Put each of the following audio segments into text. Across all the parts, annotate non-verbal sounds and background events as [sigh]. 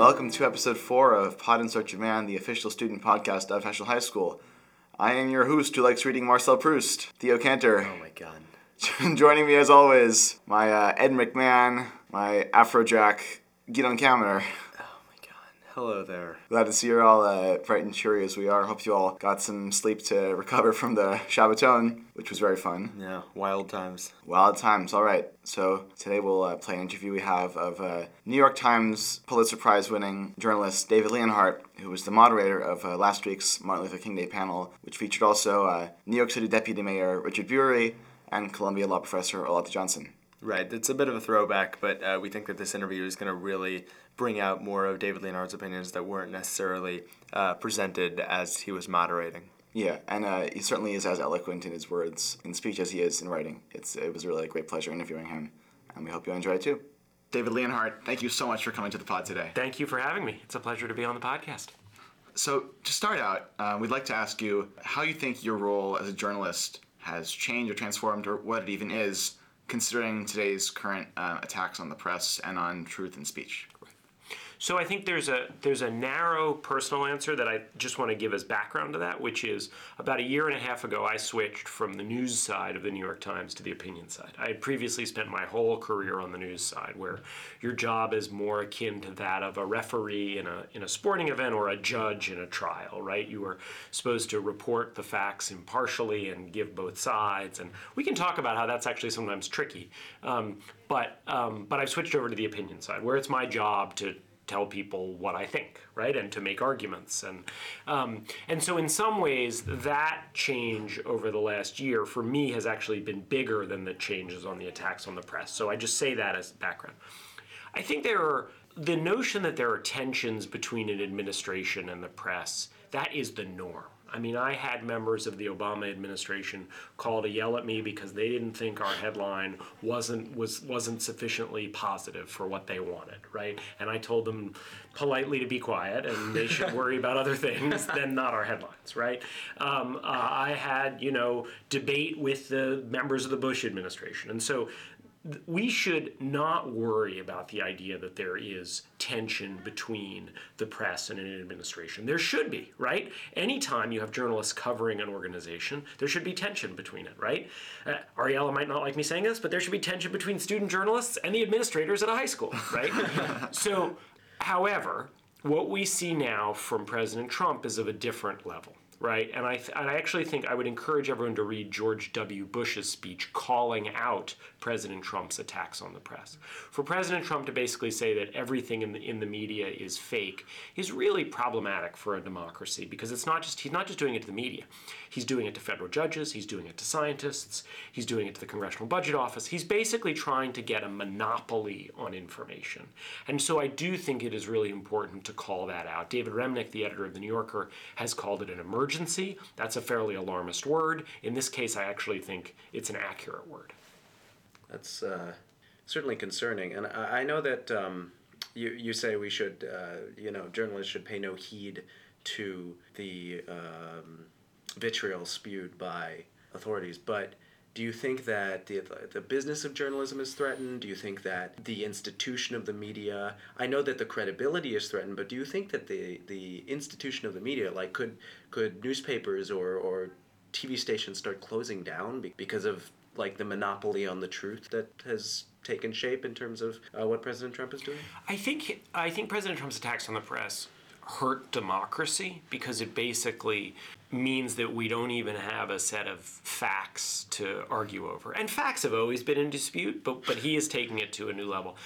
Welcome to episode four of Pod in Search of Man, the official student podcast of Heschel High School. I am your host who likes reading Marcel Proust, Theo Cantor. Oh my god. [laughs] Joining me as always, my uh, Ed McMahon, my Afrojack, Gideon Kaminer. Hello there. Glad to see you're all uh, bright and cheery as we are. Hope you all got some sleep to [laughs] recover from the Shabbaton, which was very fun. Yeah, wild times. Wild times. All right. So today we'll uh, play an interview we have of uh, New York Times Pulitzer Prize winning journalist David Leonhardt, who was the moderator of uh, last week's Martin Luther King Day panel, which featured also uh, New York City Deputy Mayor Richard Buery and Columbia Law Professor Olati Johnson. Right, it's a bit of a throwback, but uh, we think that this interview is going to really bring out more of David Leonhardt's opinions that weren't necessarily uh, presented as he was moderating. Yeah, and uh, he certainly is as eloquent in his words in speech as he is in writing. It's it was really a great pleasure interviewing him, and we hope you enjoy it too. David Leonhardt, thank you so much for coming to the pod today. Thank you for having me. It's a pleasure to be on the podcast. So to start out, uh, we'd like to ask you how you think your role as a journalist has changed or transformed, or what it even is, considering today's current uh, attacks on the press and on truth and speech. So I think there's a there's a narrow personal answer that I just want to give as background to that, which is about a year and a half ago I switched from the news side of the New York Times to the opinion side. I had previously spent my whole career on the news side, where your job is more akin to that of a referee in a in a sporting event or a judge in a trial, right? You are supposed to report the facts impartially and give both sides, and we can talk about how that's actually sometimes tricky. Um, but um, but I've switched over to the opinion side, where it's my job to tell people what I think, right, and to make arguments, and um, and so in some ways that change over the last year for me has actually been bigger than the changes on the attacks on the press. So I just say that as background. I think there are the notion that there are tensions between an administration and the press. That is the norm. I mean, I had members of the Obama administration call to yell at me because they didn't think our headline wasn't was wasn't sufficiently positive for what they wanted, right? And I told them politely to be quiet and they should [laughs] worry about other things than not our headlines, right? Um, uh, I had you know debate with the members of the Bush administration, and so we should not worry about the idea that there is tension between the press and an administration. There should be, right? Anytime you have journalists covering an organization, there should be tension between it, right? Uh, Ariella might not like me saying this, but there should be tension between student journalists and the administrators at a high school, right? [laughs] so, however, what we see now from President Trump is of a different level right? And I, th- and I actually think I would encourage everyone to read George W. Bush's speech calling out President Trump's attacks on the press. For President Trump to basically say that everything in the, in the media is fake is really problematic for a democracy because it's not just he's not just doing it to the media. He's doing it to federal judges, he's doing it to scientists, he's doing it to the Congressional Budget Office. He's basically trying to get a monopoly on information. And so I do think it is really important to call that out. David Remnick, the editor of The New Yorker, has called it an emergency. That's a fairly alarmist word. In this case, I actually think it's an accurate word. That's uh, certainly concerning. And I, I know that um, you, you say we should, uh, you know, journalists should pay no heed to the um, vitriol spewed by authorities, but do you think that the, the business of journalism is threatened? Do you think that the institution of the media, I know that the credibility is threatened, but do you think that the, the institution of the media, like could, could newspapers or, or TV stations start closing down because of like the monopoly on the truth that has taken shape in terms of uh, what President Trump is doing? I think I think President Trump's attacks on the press hurt democracy because it basically means that we don't even have a set of facts to argue over. And facts have always been in dispute, but but he is taking it to a new level.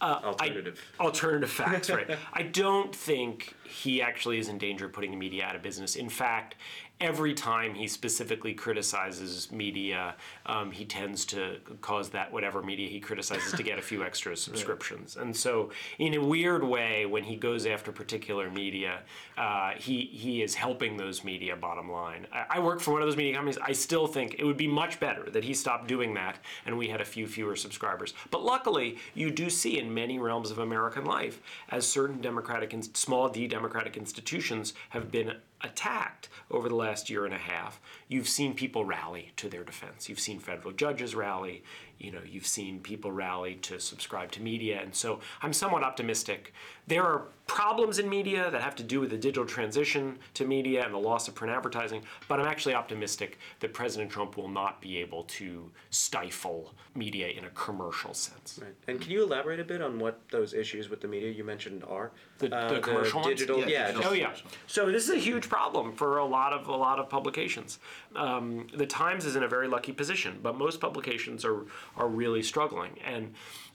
Uh, alternative. I, alternative facts, right? [laughs] I don't think he actually is in danger of putting the media out of business. In fact, every time he specifically criticizes media, um, he tends to cause that whatever media he criticizes to get a few extra [laughs] subscriptions. right. And so, in a weird way, when he goes after particular media, uh, he he is helping those media. Bottom line, I, I work for one of those media companies. I still think it would be much better that he stopped doing that and we had a few fewer subscribers. But luckily, you do see in many realms of American life, as certain democratic, and small d democratic institutions have been attacked over the last year and a half, you've seen people rally to their defense. You've seen federal judges rally. You know, you've seen people rally to subscribe to media. And so I'm somewhat optimistic. There are problems in media that have to do with the digital transition to media and the loss of print advertising, but I'm actually optimistic that President Trump will not be able to stifle media in a commercial sense. Right. And can you elaborate a bit on what those issues with the media you mentioned are? The, Uh, the commercial ones? digital, Yeah, yeah. digital. Oh yeah. So this is a huge problem for a lot of a lot of publications. Um, the Times is in a very lucky position, but most publications are are really struggling. And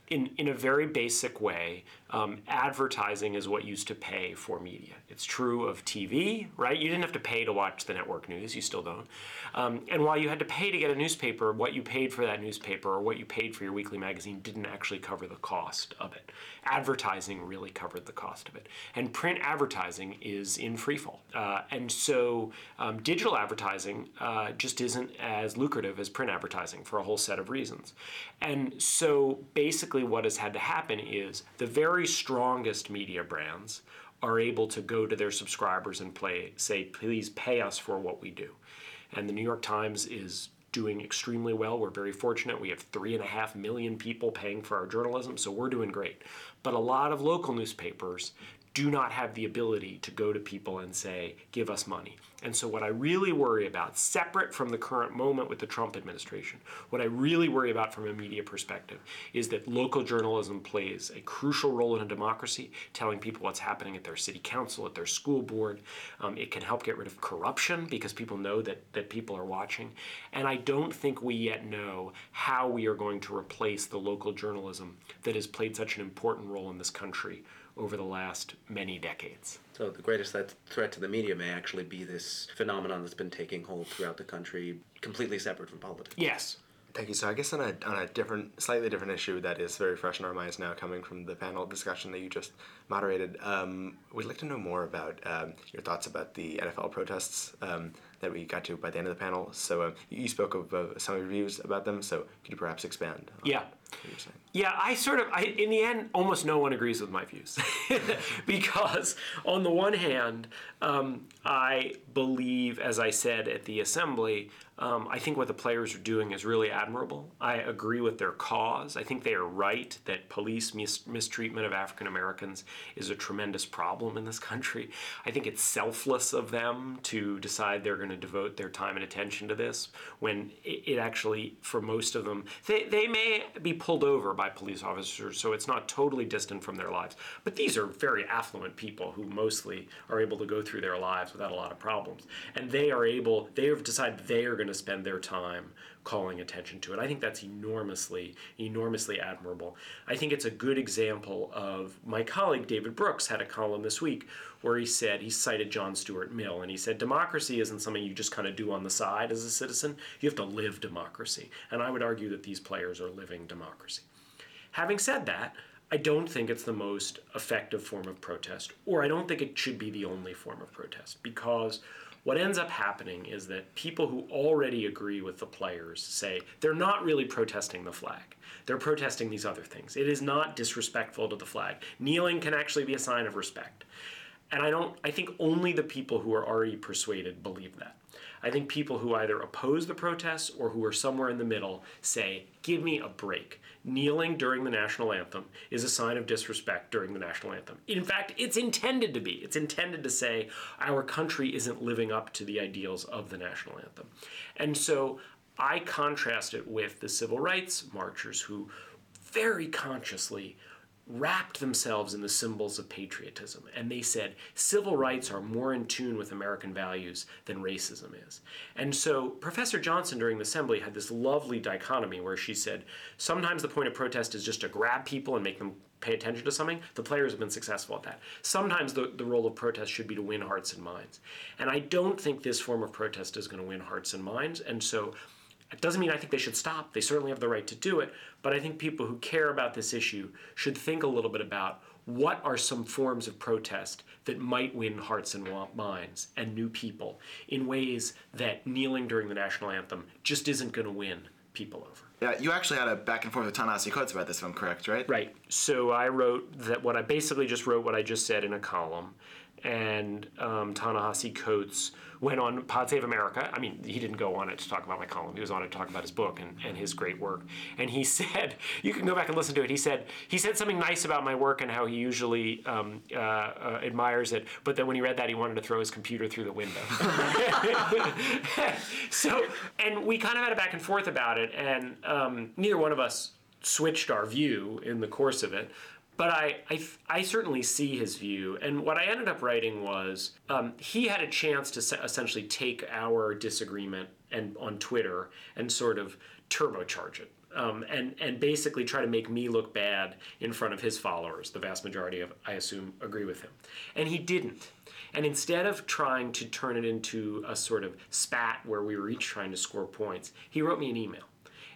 in in a very basic way, um, advertising is what used to pay for media. It's true of TV, right? You didn't have to pay to watch the network news. You still don't. Um, and while you had to pay to get a newspaper, what you paid for that newspaper or what you paid for your weekly magazine didn't actually cover the cost of it. Advertising really covered the cost of it. And print advertising is in freefall. Uh, and so um, digital advertising uh, just isn't as lucrative as print advertising for a whole set of reasons. And so basically, what has had to happen is the very strongest media brands are able to go to their subscribers and play, say, please pay us for what we do. And the New York Times is doing extremely well. We're very fortunate. We have three and a half million people paying for our journalism, so we're doing great. But a lot of local newspapers do not have the ability to go to people and say, give us money. And so, what I really worry about, separate from the current moment with the Trump administration, what I really worry about from a media perspective is that local journalism plays a crucial role in a democracy, telling people what's happening at their city council, at their school board. Um, it can help get rid of corruption because people know that, that people are watching. And I don't think we yet know how we are going to replace the local journalism that has played such an important role in this country over the last many decades. So the greatest threat, threat to the media may actually be this phenomenon that's been taking hold throughout the country, completely separate from politics. Yes. Thank you. So I guess on a, on a different, slightly different issue that is very fresh in our minds now, coming from the panel discussion that you just moderated, um, we'd like to know more about um, your thoughts about the NFL protests um, that we got to by the end of the panel. So um, you spoke of uh, some of your views about them. So could you perhaps expand? On Yeah. What you're saying? Yeah, I sort of, I, in the end, almost no one agrees with my views. [laughs] because, on the one hand, um, I believe, as I said at the assembly, um, I think what the players are doing is really admirable. I agree with their cause. I think they are right that police mis- mistreatment of African Americans is a tremendous problem in this country. I think it's selfless of them to decide they're going to devote their time and attention to this when it actually, for most of them, they, they may be pulled over by police officers, so it's not totally distant from their lives. But these are very affluent people who mostly are able to go through their lives without a lot of problems. And they are able, they have decided they are going to spend their time calling attention to it. I think that's enormously, enormously admirable. I think it's a good example of my colleague David Brooks had a column this week where he said, he cited John Stuart Mill, and he said, democracy isn't something you just kind of do on the side as a citizen. You have to live democracy. And I would argue that these players are living democracy. Having said that, I don't think it's the most effective form of protest, or I don't think it should be the only form of protest, because what ends up happening is that people who already agree with the players say they're not really protesting the flag. They're protesting these other things. It is not disrespectful to the flag. Kneeling can actually be a sign of respect. And I don't I think only the people who are already persuaded believe that. I think people who either oppose the protests or who are somewhere in the middle say, give me a break. Kneeling during the national anthem is a sign of disrespect during the national anthem. In fact, it's intended to be. It's intended to say our country isn't living up to the ideals of the national anthem. And so I contrast it with the civil rights marchers who very consciously wrapped themselves in the symbols of patriotism. And they said civil rights are more in tune with American values than racism is. And so Professor Johnson during the assembly had this lovely dichotomy where she said sometimes the point of protest is just to grab people and make them pay attention to something. The players have been successful at that. Sometimes the, the role of protest should be to win hearts and minds. And I don't think this form of protest is going to win hearts and minds. And so it doesn't mean I think they should stop. They certainly have the right to do it. But I think people who care about this issue should think a little bit about what are some forms of protest that might win hearts and minds and new people in ways that kneeling during the national anthem just isn't going to win people over. Yeah, you actually had a back and forth with Ta-Nehisi Coates about this, if I'm correct, right? Right. So I wrote that what I basically just wrote what I just said in a column and um, Ta-Nehisi Coates went on Pod Save America. I mean, he didn't go on it to talk about my column. He was on it to talk about his book and, and his great work. And he [laughs] said, you can go back and listen to it. He said he said something nice about my work and how he usually um, uh, uh, admires it. But then when he read that, he wanted to throw his computer through the window. [laughs] so, and we kind of had a back and forth about it, and um, neither one of us switched our view in the course of it but I, I, I, certainly see his view. And what I ended up writing was um, he had a chance to se- essentially take our disagreement and on Twitter and sort of turbocharge it. Um, and, and basically try to make me look bad in front of his followers. The vast majority of, I assume, agree with him. And he didn't. And instead of trying to turn it into a sort of spat where we were each trying to score points, he wrote me an email.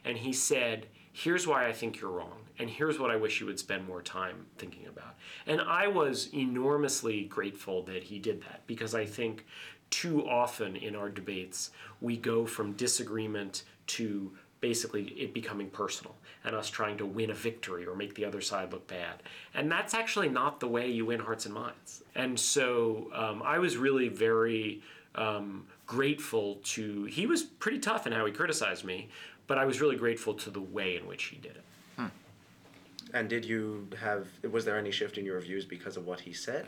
And he said, Here's why I think you're wrong and here's what I wish you would spend more time thinking about. And I was enormously grateful that he did that because I think too often in our debates we go from disagreement to basically it becoming personal and us trying to win a victory or make the other side look bad. And that's actually not the way you win hearts and minds. And so um, I was really very um, grateful to, he was pretty tough in how he criticized me, but I was really grateful to the way in which he did it. Hmm. And did you have, was there any shift in your views because of what he said?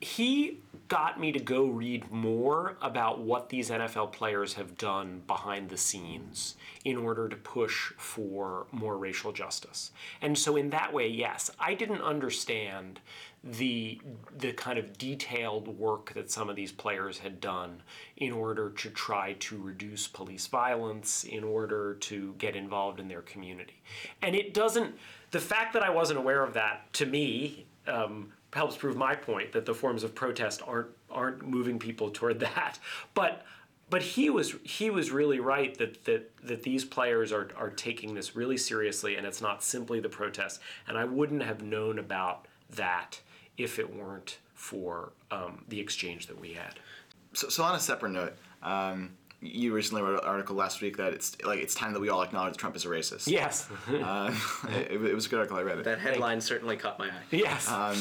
He got me to go read more about what these NFL players have done behind the scenes in order to push for more racial justice. And so, in that way, yes, I didn't understand the the kind of detailed work that some of these players had done in order to try to reduce police violence, in order to get involved in their community. And it doesn't the fact that I wasn't aware of that to me um, helps prove my point that the forms of protest aren't aren't moving people toward [laughs] that. But but he was he was really right that that that these players are are taking this really seriously and it's not simply the protest. And I wouldn't have known about that if it weren't for um, the exchange that we had. So, so on a separate note. Um, you recently wrote an article last week that it's like it's time that we all acknowledge Trump is a racist. Yes. [laughs] uh, [laughs] it, it, was a good article. I read it. That headline certainly caught my eye. Yes. Um,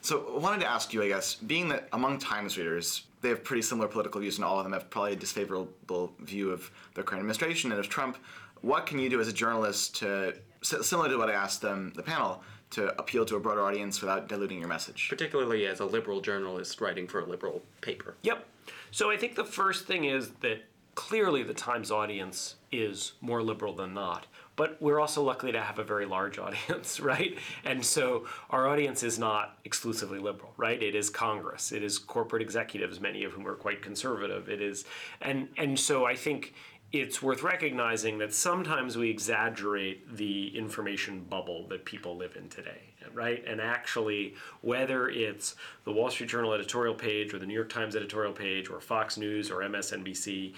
so I wanted to ask you, I guess, being that among Times readers, they have pretty similar political views, and all of them have probably a disfavorable view of the current administration and of Trump. What can you do as a journalist to, similar to what I asked them, the panel, to appeal to a broader audience without diluting your message? Particularly as a liberal journalist writing for a liberal paper. Yep. So I think the first thing is that clearly the Times audience is more liberal than not. But we're also lucky to have a very large [laughs] audience, right? And so our audience is not exclusively liberal, right? It is Congress, it is corporate executives, many of whom are quite conservative. It is, and and so I think it's worth recognizing that sometimes we exaggerate the information bubble that people live in today, right? And actually, whether it's the Wall Street Journal editorial page or the New York Times editorial page or Fox News or MSNBC,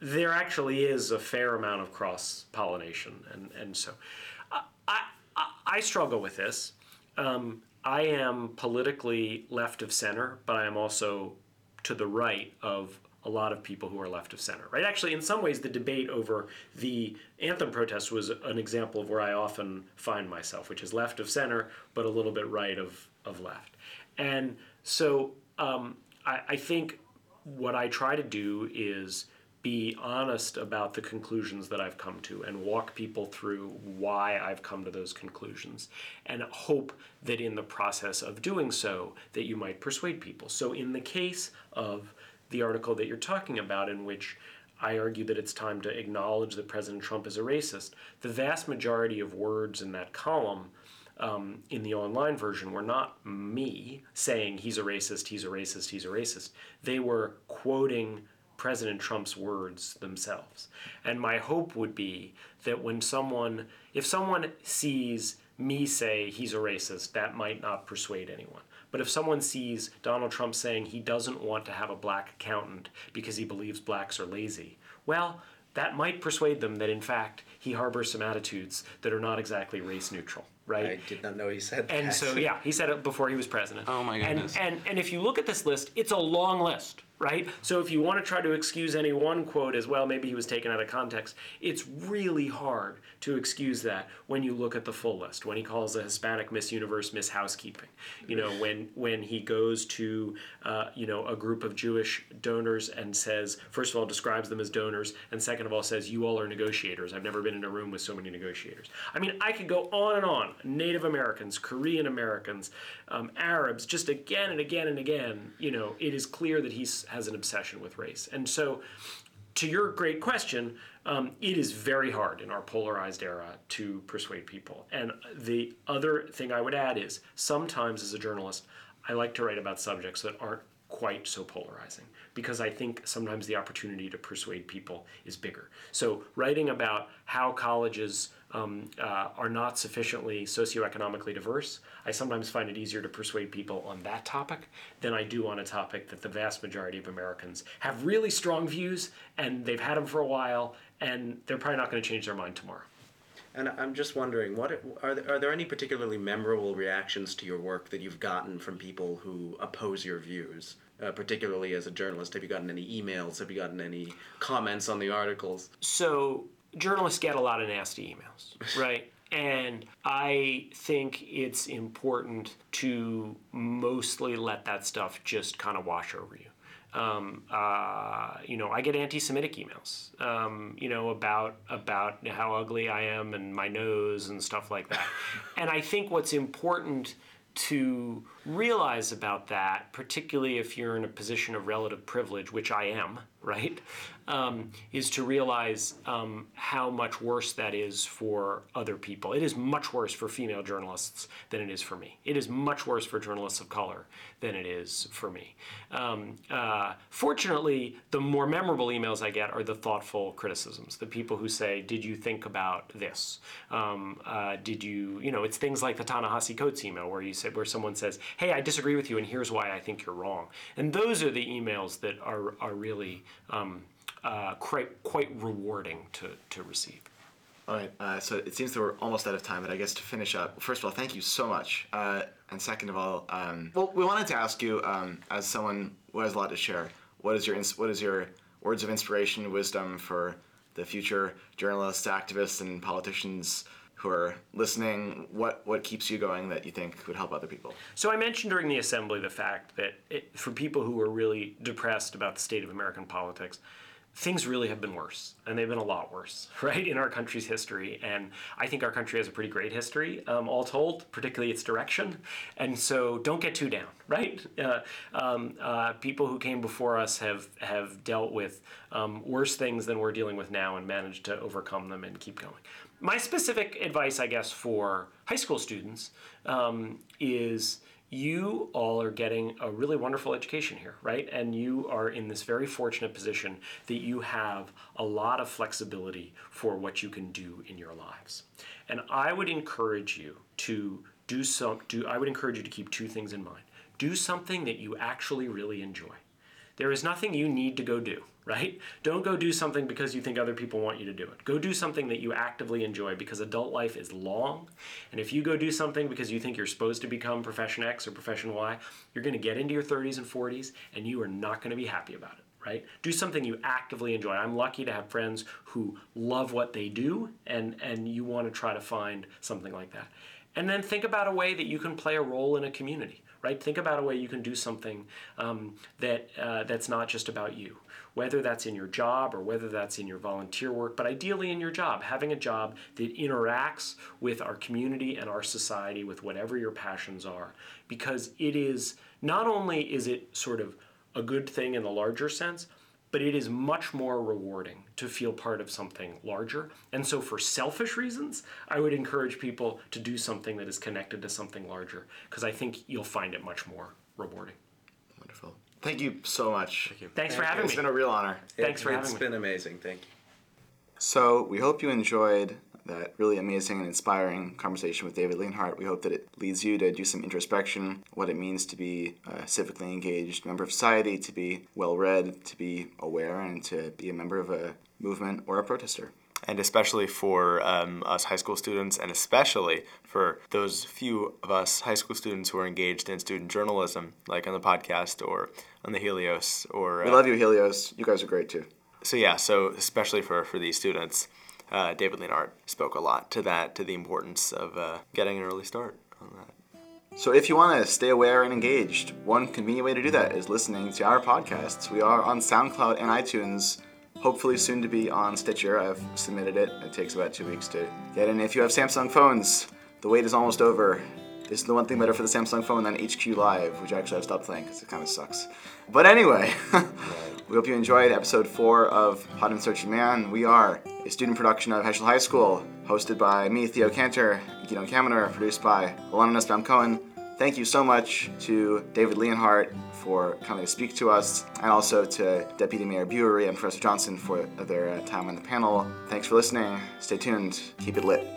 there actually is a fair amount of cross pollination. And, and so I, I, I struggle with this. Um, I am politically left of center, but I am also to the right of a lot of people who are left of center, right? Actually, in some ways, the debate over the anthem protest was an example of where I often find myself, which is left of center, but a little bit right of, of left. And so um, I, I think what I try to do is be honest about the conclusions that I've come to and walk people through why I've come to those conclusions and hope that in the process of doing so that you might persuade people. So in the case of the article that you're talking about, in which I argue that it's time to acknowledge that President Trump is a racist. The vast majority of words in that column um, in the online version were not me saying he's a racist, he's a racist, he's a racist. They were quoting President Trump's words themselves. And my hope would be that when someone, if someone sees me say he's a racist, that might not persuade anyone. But if someone sees Donald Trump saying he doesn't want to have a black accountant because he believes blacks are lazy, well, that might persuade them that in fact he harbors some attitudes that are not exactly race neutral, right? I did not know he said that. And so yeah, he said it before he was president. Oh, my goodness. And and and if you look at this list, it's a long list, right? So if you want to try to excuse any one quote as well, maybe he was taken out of context. It's really hard to excuse that when you look at the full list. When he calls a Hispanic Miss Universe Miss Housekeeping, you know, when when he goes to uh, you know a group of Jewish donors and says, first of all, describes them as donors, and second of all, says you all are negotiators. I've never been in a room with so many negotiators. I mean, I could go on and on. Native Americans, Korean Americans, um, Arabs, just again and again and again. You know, it is clear that he has an obsession with race, and so to your great question, um, it is very hard in our polarized era to persuade people. And the other thing I would add is sometimes as a journalist, I like to write about subjects that aren't quite so polarizing because I think sometimes the opportunity to persuade people is bigger. So, writing about how colleges um, uh, are not sufficiently socioeconomically diverse, I sometimes find it easier to persuade people on that topic than I do on a topic that the vast majority of Americans have really strong views and they've had them for a while and they're probably not going to change their mind tomorrow. And I'm just wondering, what are there, are there any particularly memorable reactions to your work that you've gotten from people who oppose your views? Uh, particularly as a journalist, have you gotten any emails? Have you gotten any comments on the articles? So journalists get a lot of nasty emails, [laughs] right? And I think it's important to mostly let that stuff just kind of wash over you. Um, uh, you know, I get anti-Semitic emails, um, you know, about about how ugly I am and my nose and stuff like that. and I think what's important to realize about that, particularly if you're in a position of relative privilege, which I am, right, um, is to realize um, how much worse that is for other people. It is much worse for female journalists than it is for me. It is much worse for journalists of color than it is for me. Um, uh, fortunately, the more memorable emails I get are the thoughtful criticisms, the people who say, Did you think about this? Um, uh, did you, you know, it's things like the Ta-Nehisi Coates email where you say, where someone says, Hey, I disagree with you, and here's why I think you're wrong. And those are the emails that are, are really um, uh, quite, quite rewarding to, to receive. All right, uh, so it seems that we're almost out of time, but I guess to finish up, first of all, thank you so much. Uh, and second of all, um, well, we wanted to ask you, um, as someone who has a lot to share, what is your ins- what is your words of inspiration, wisdom for the future journalists, activists, and politicians who are listening? What what keeps you going that you think would help other people? So I mentioned during the assembly the fact that it, for people who are really depressed about the state of American politics, things really have been worse, and they've been a lot worse, [laughs] right, in our country's history. And I think our country has a pretty great history, um, all told, particularly its direction. And so don't get too down, [laughs] right? Uh, um, uh, people who came before us have, have dealt with um, worse things than we're dealing with now and managed to overcome them and keep going. My specific advice, I guess, for high school students um, is you all are getting a really wonderful education here, right? And you are in this very fortunate position that you have a lot of flexibility for what you can do in your lives. And I would encourage you to do some do I would encourage you to keep two things in mind. Do something that you actually really enjoy. There is nothing you need to go do, right? Don't go do something because you think other people want you to do it. Go do something that you actively enjoy because adult life is long. And if you go do something because you think you're supposed to become profession X or profession Y, you're going to get into your 30s and 40s and you are not going to be happy about it. Right? Do something you actively enjoy. I'm lucky to have friends who love what they do, and, and you want to try to find something like that. And then think about a way that you can play a role in a community right? Think about a way you can do something um, that uh, that's not just about you, whether that's in your job or whether that's in your volunteer work, but ideally in your job, having a job that interacts with our community and our society with whatever your passions are, because it is not only is it sort of a good thing in the larger sense, but it is much more rewarding to feel part of something larger. And so, for selfish reasons, I would encourage people to do something that is connected to something larger because I think you'll find it much more rewarding. Wonderful. Thank you so much. Thank you. Thanks for having It's me. It's been a real honor. Thanks for It- having It's been amazing. Thank you. So we hope you enjoyed that really amazing and inspiring conversation with David Leonhardt. We hope that it leads you to do some introspection, what it means to be a civically engaged member of society, to be well read, to be aware, and to be a member of a movement or a protester. and especially for um, us high school students, and especially for those few of us high school students who are engaged in student journalism, like on the podcast or on the Helios. Or We love you, Helios. You guys are great too. so yeah, so especially for for these students, uh, David Leonhardt spoke a lot to that, to the importance of uh, getting an early start on that. So if you want to stay aware and engaged, one convenient way to do that is listening to our podcasts. We are on SoundCloud and iTunes. Hopefully soon to be on Stitcher. I've submitted it. It takes about two weeks to get in. If you have Samsung phones, the wait is almost over. This is the one thing better for the Samsung phone than HQ Live, which actually I've stopped playing because it kind of sucks. But anyway, [laughs] we hope you enjoyed episode four of Pod in Search of Man. We are a student production of Heschel High School, hosted by me, Theo Cantor, Guido Kaminer, produced by Alana Nussbaum Cohen. Thank you so much to David Leonhardt for coming to speak to us, and also to Deputy Mayor Buery and Professor Johnson for their uh, time on the panel. Thanks for listening. Stay tuned. Keep it lit.